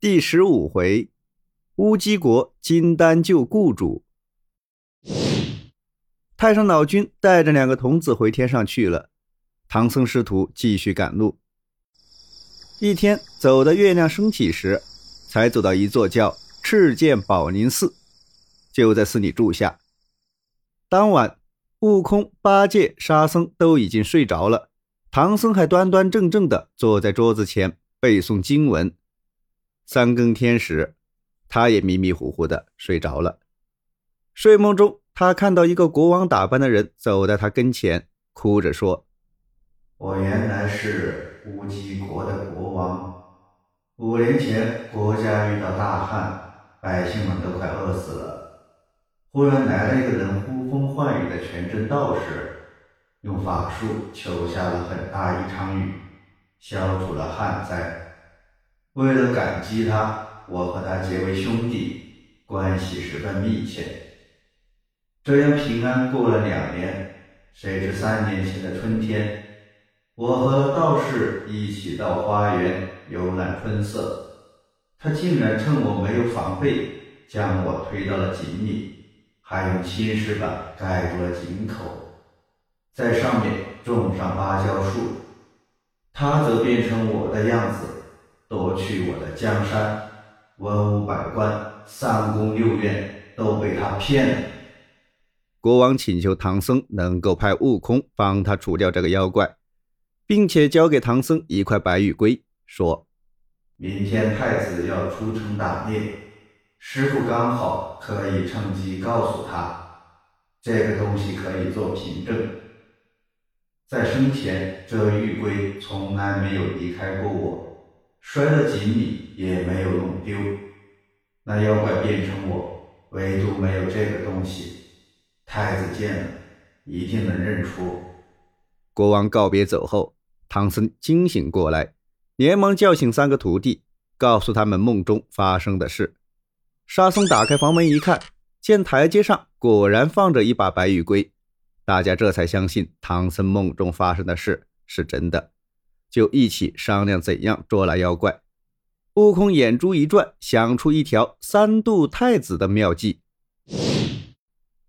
第十五回，乌鸡国金丹救雇主。太上老君带着两个童子回天上去了，唐僧师徒继续赶路。一天走到月亮升起时，才走到一座叫赤剑宝林寺，就在寺里住下。当晚，悟空、八戒、沙僧都已经睡着了，唐僧还端端正正的坐在桌子前背诵经文。三更天时，他也迷迷糊糊的睡着了。睡梦中，他看到一个国王打扮的人走在他跟前，哭着说：“我原来是乌鸡国的国王。五年前，国家遇到大旱，百姓们都快饿死了。忽然来了一个人，呼风唤雨的全真道士，用法术求下了很大一场雨，消除了旱灾。”为了感激他，我和他结为兄弟，关系十分密切。这样平安过了两年，谁知三年前的春天，我和道士一起到花园游览春色，他竟然趁我没有防备，将我推到了井里，还用青石板盖住了井口，在上面种上芭蕉树，他则变成我的样子。夺去我的江山，文武百官、三宫六院都被他骗了。国王请求唐僧能够派悟空帮他除掉这个妖怪，并且交给唐僧一块白玉龟，说：“明天太子要出城打猎，师傅刚好可以趁机告诉他，这个东西可以做凭证。在生前，这玉龟从来没有离开过我。”摔到井里也没有弄丢，那妖怪变成我，唯独没有这个东西。太子见了，一定能认出。国王告别走后，唐僧惊醒过来，连忙叫醒三个徒弟，告诉他们梦中发生的事。沙僧打开房门一看，见台阶上果然放着一把白玉龟，大家这才相信唐僧梦中发生的事是真的。就一起商量怎样捉拿妖怪。悟空眼珠一转，想出一条三度太子的妙计。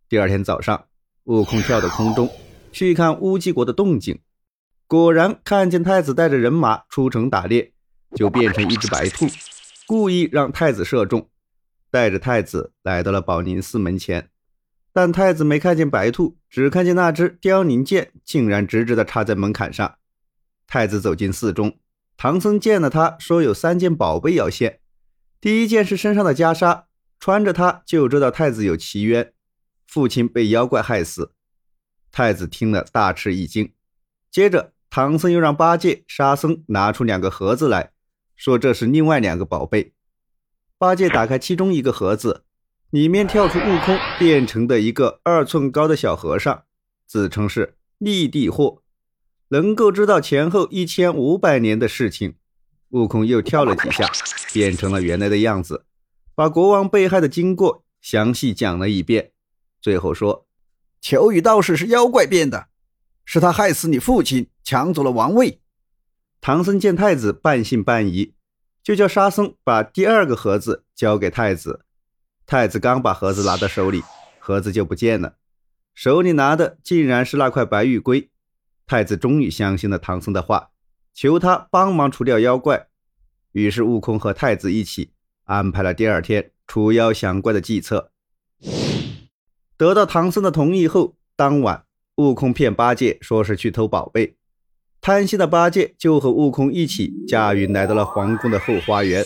第二天早上，悟空跳到空中去看乌鸡国的动静，果然看见太子带着人马出城打猎，就变成一只白兔，故意让太子射中，带着太子来到了宝林寺门前。但太子没看见白兔，只看见那只凋零剑竟然直直的插在门槛上。太子走进寺中，唐僧见了他，说有三件宝贝要献。第一件是身上的袈裟，穿着它就知道太子有奇冤，父亲被妖怪害死。太子听了大吃一惊。接着，唐僧又让八戒、沙僧拿出两个盒子来说这是另外两个宝贝。八戒打开其中一个盒子，里面跳出悟空变成的一个二寸高的小和尚，自称是立地货。能够知道前后一千五百年的事情，悟空又跳了几下，变成了原来的样子，把国王被害的经过详细讲了一遍。最后说：“求雨道士是妖怪变的，是他害死你父亲，抢走了王位。”唐僧见太子半信半疑，就叫沙僧把第二个盒子交给太子。太子刚把盒子拿到手里，盒子就不见了，手里拿的竟然是那块白玉龟。太子终于相信了唐僧的话，求他帮忙除掉妖怪。于是悟空和太子一起安排了第二天除妖降怪的计策。得到唐僧的同意后，当晚悟空骗八戒说是去偷宝贝，贪心的八戒就和悟空一起驾云来到了皇宫的后花园，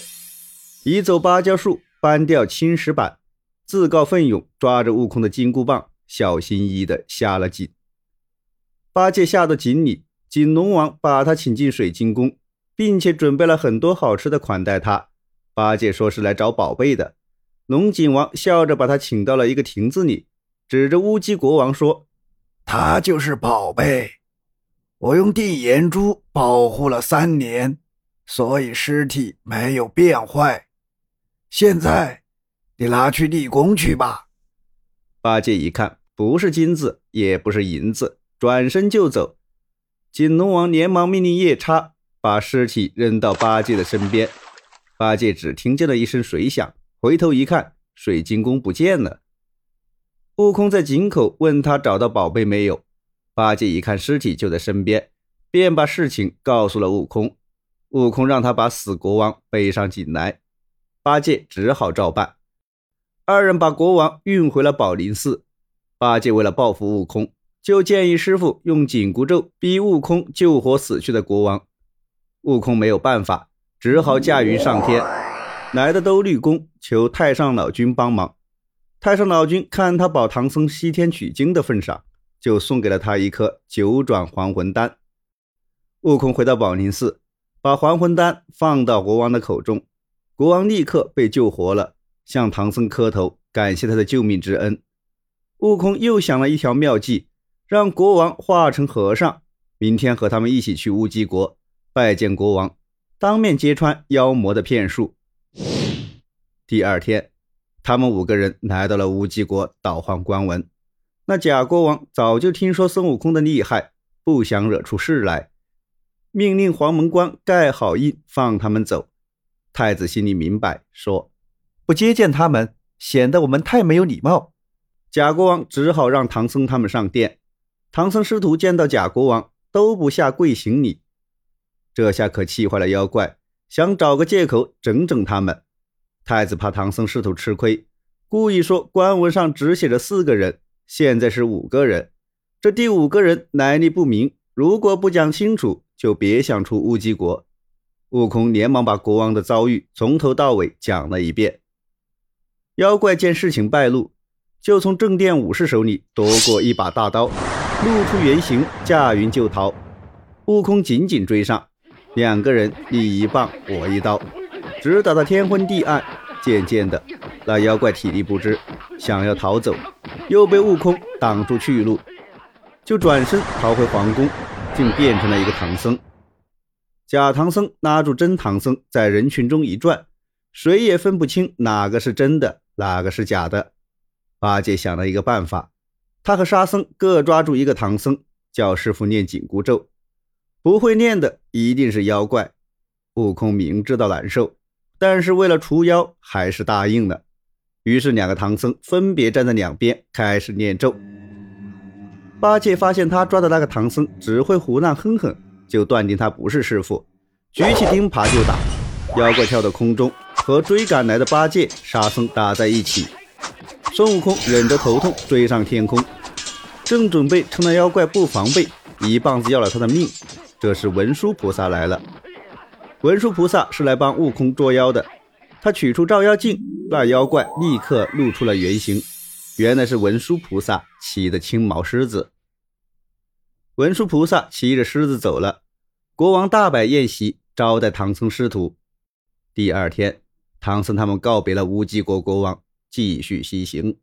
移走芭蕉树，搬掉青石板，自告奋勇抓着悟空的金箍棒，小心翼翼地下了井。八戒下到井里，井龙王把他请进水晶宫，并且准备了很多好吃的款待他。八戒说是来找宝贝的，龙井王笑着把他请到了一个亭子里，指着乌鸡国王说：“他就是宝贝，我用地眼珠保护了三年，所以尸体没有变坏。现在，你拿去立功去吧。”八戒一看，不是金子，也不是银子。转身就走，锦龙王连忙命令夜叉把尸体扔到八戒的身边。八戒只听见了一声水响，回头一看，水晶宫不见了。悟空在井口问他找到宝贝没有，八戒一看尸体就在身边，便把事情告诉了悟空。悟空让他把死国王背上井来，八戒只好照办。二人把国王运回了宝林寺。八戒为了报复悟空，就建议师傅用紧箍咒逼悟空救活死去的国王。悟空没有办法，只好驾云上天，来的兜率宫求太上老君帮忙。太上老君看他保唐僧西天取经的份上，就送给了他一颗九转还魂丹。悟空回到宝林寺，把还魂丹放到国王的口中，国王立刻被救活了，向唐僧磕头，感谢他的救命之恩。悟空又想了一条妙计，让国王化成和尚，明天和他们一起去乌鸡国拜见国王，当面揭穿妖魔的骗术。第二天。他们五个人来到了乌鸡国，倒换官文。那假国王早就听说孙悟空的厉害，不想惹出事来，命令黄门官盖好印，放他们走。太子心里明白，说：“不接见他们，显得我们太没有礼貌。”假国王只好让唐僧他们上殿。唐僧师徒见到假国王，都不下跪行礼。这下可气坏了妖怪，想找个借口整整他们。太子怕唐僧师徒吃亏，故意说官文上只写着四个人，现在是五个人。这第五个人来历不明，如果不讲清楚，就别想出乌鸡国。悟空连忙把国王的遭遇从头到尾讲了一遍。妖怪见事情败露，就从正殿武士手里夺过一把大刀，露出原形，驾云就逃。悟空紧紧追上，两个人你一棒我一刀。直打到天昏地暗，渐渐的，那妖怪体力不支，想要逃走，又被悟空挡住去路，就转身逃回皇宫，竟变成了一个唐僧。假唐僧拉住真唐僧，在人群中一转，谁也分不清哪个是真的，哪个是假的。八戒想了一个办法，他和沙僧各抓住一个唐僧，叫师傅念紧箍咒，不会念的一定是妖怪。悟空明知道难受。但是为了除妖，还是答应了。于是两个唐僧分别站在两边，开始念咒。八戒发现他抓的那个唐僧只会胡乱哼哼，就断定他不是师傅，举起钉耙就打。妖怪跳到空中，和追赶来的八戒、沙僧打在一起。孙悟空忍着头痛追上天空，正准备趁那妖怪不防备，一棒子要了他的命。这时文殊菩萨来了。文殊菩萨是来帮悟空捉妖的，他取出照妖镜，那妖怪立刻露出了原形，原来是文殊菩萨骑的青毛狮子。文殊菩萨骑着狮子走了，国王大摆宴席招待唐僧师徒。第二天，唐僧他们告别了乌鸡国国王，继续西行。